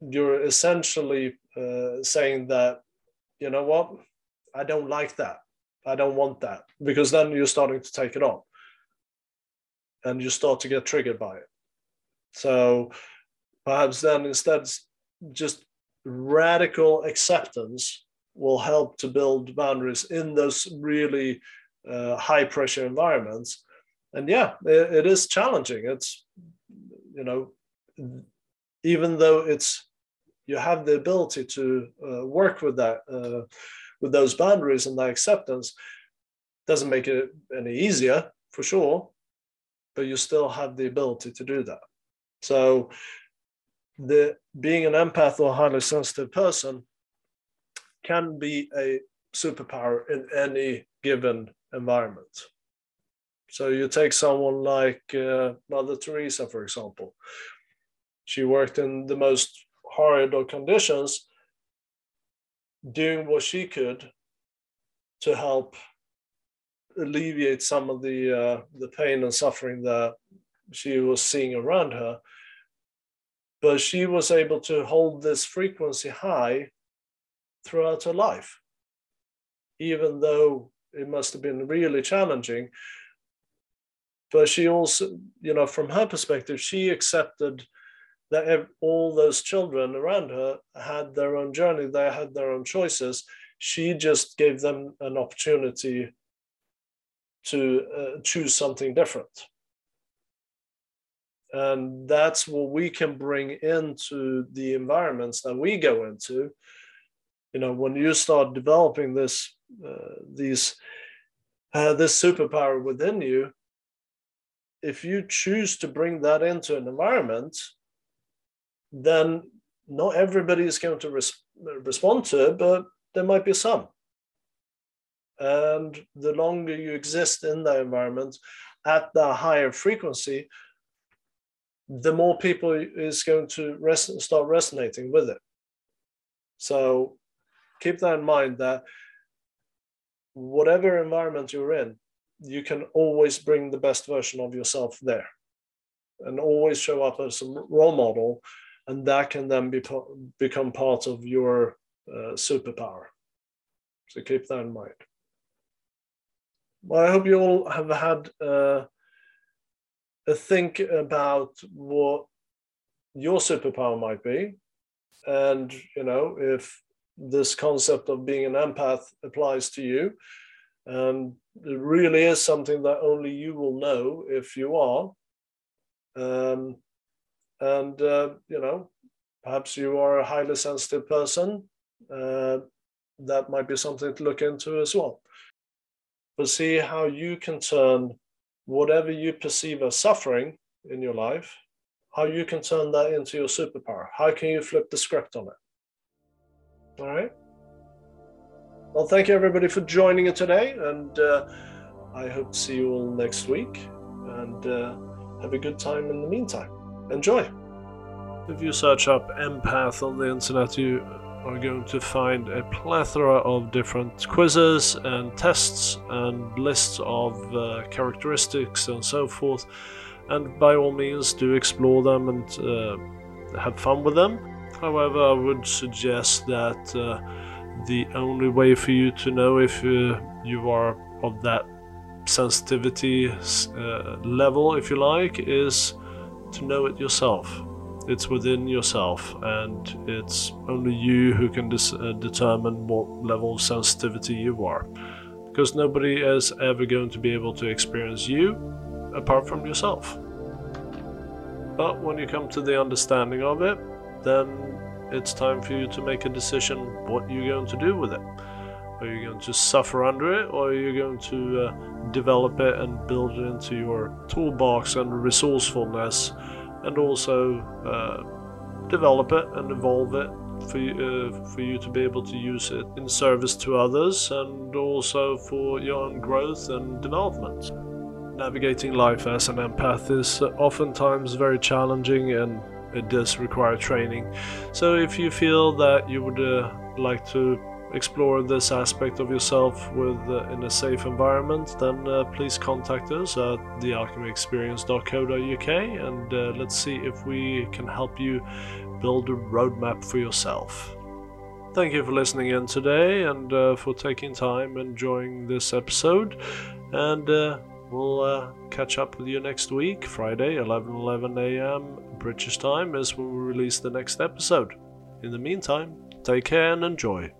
you're essentially uh, saying that you know what I don't like that, I don't want that, because then you're starting to take it on, and you start to get triggered by it. So perhaps then instead just radical acceptance will help to build boundaries in those really uh, high pressure environments. And yeah, it, it is challenging. It's, you know, even though it's, you have the ability to uh, work with that, uh, with those boundaries and that acceptance, doesn't make it any easier for sure, but you still have the ability to do that. So the being an empath or highly sensitive person can be a superpower in any given environment. So you take someone like uh, Mother Teresa, for example. She worked in the most horrid of conditions, doing what she could to help alleviate some of the uh, the pain and suffering that she was seeing around her but she was able to hold this frequency high throughout her life, even though it must have been really challenging. but she also, you know, from her perspective, she accepted that all those children around her had their own journey, they had their own choices. She just gave them an opportunity to uh, choose something different. And that's what we can bring into the environments that we go into. You know, when you start developing this, uh, these, uh, this superpower within you, if you choose to bring that into an environment, then not everybody is going to res- respond to it, but there might be some. And the longer you exist in that environment at the higher frequency, the more people is going to res- start resonating with it. So keep that in mind that whatever environment you're in, you can always bring the best version of yourself there and always show up as a role model and that can then be become part of your uh, superpower so keep that in mind well i hope you all have had uh, think about what your superpower might be and you know if this concept of being an empath applies to you and it really is something that only you will know if you are. Um, and, uh, you know, perhaps you are a highly sensitive person. Uh, that might be something to look into as well. But see how you can turn whatever you perceive as suffering in your life, how you can turn that into your superpower. How can you flip the script on it? All right. Well, thank you everybody for joining us today, and uh, I hope to see you all next week. And uh, have a good time in the meantime. Enjoy. If you search up empath on the internet, you are going to find a plethora of different quizzes and tests and lists of uh, characteristics and so forth. And by all means, do explore them and uh, have fun with them. However, I would suggest that uh, the only way for you to know if uh, you are of that sensitivity uh, level, if you like, is to know it yourself. It's within yourself, and it's only you who can dis- uh, determine what level of sensitivity you are. Because nobody is ever going to be able to experience you apart from yourself. But when you come to the understanding of it, then it's time for you to make a decision what you're going to do with it. Are you going to suffer under it, or are you going to uh, develop it and build it into your toolbox and resourcefulness, and also uh, develop it and evolve it for you, uh, for you to be able to use it in service to others and also for your own growth and development? Navigating life as an empath is oftentimes very challenging and it does require training. So if you feel that you would uh, like to explore this aspect of yourself with uh, in a safe environment, then uh, please contact us at thealchemyexperience.co.uk and uh, let's see if we can help you build a roadmap for yourself. Thank you for listening in today and uh, for taking time enjoying this episode. And uh, we'll uh, catch up with you next week, Friday, 11 11 a.m. British time, as we release the next episode. In the meantime, take care and enjoy.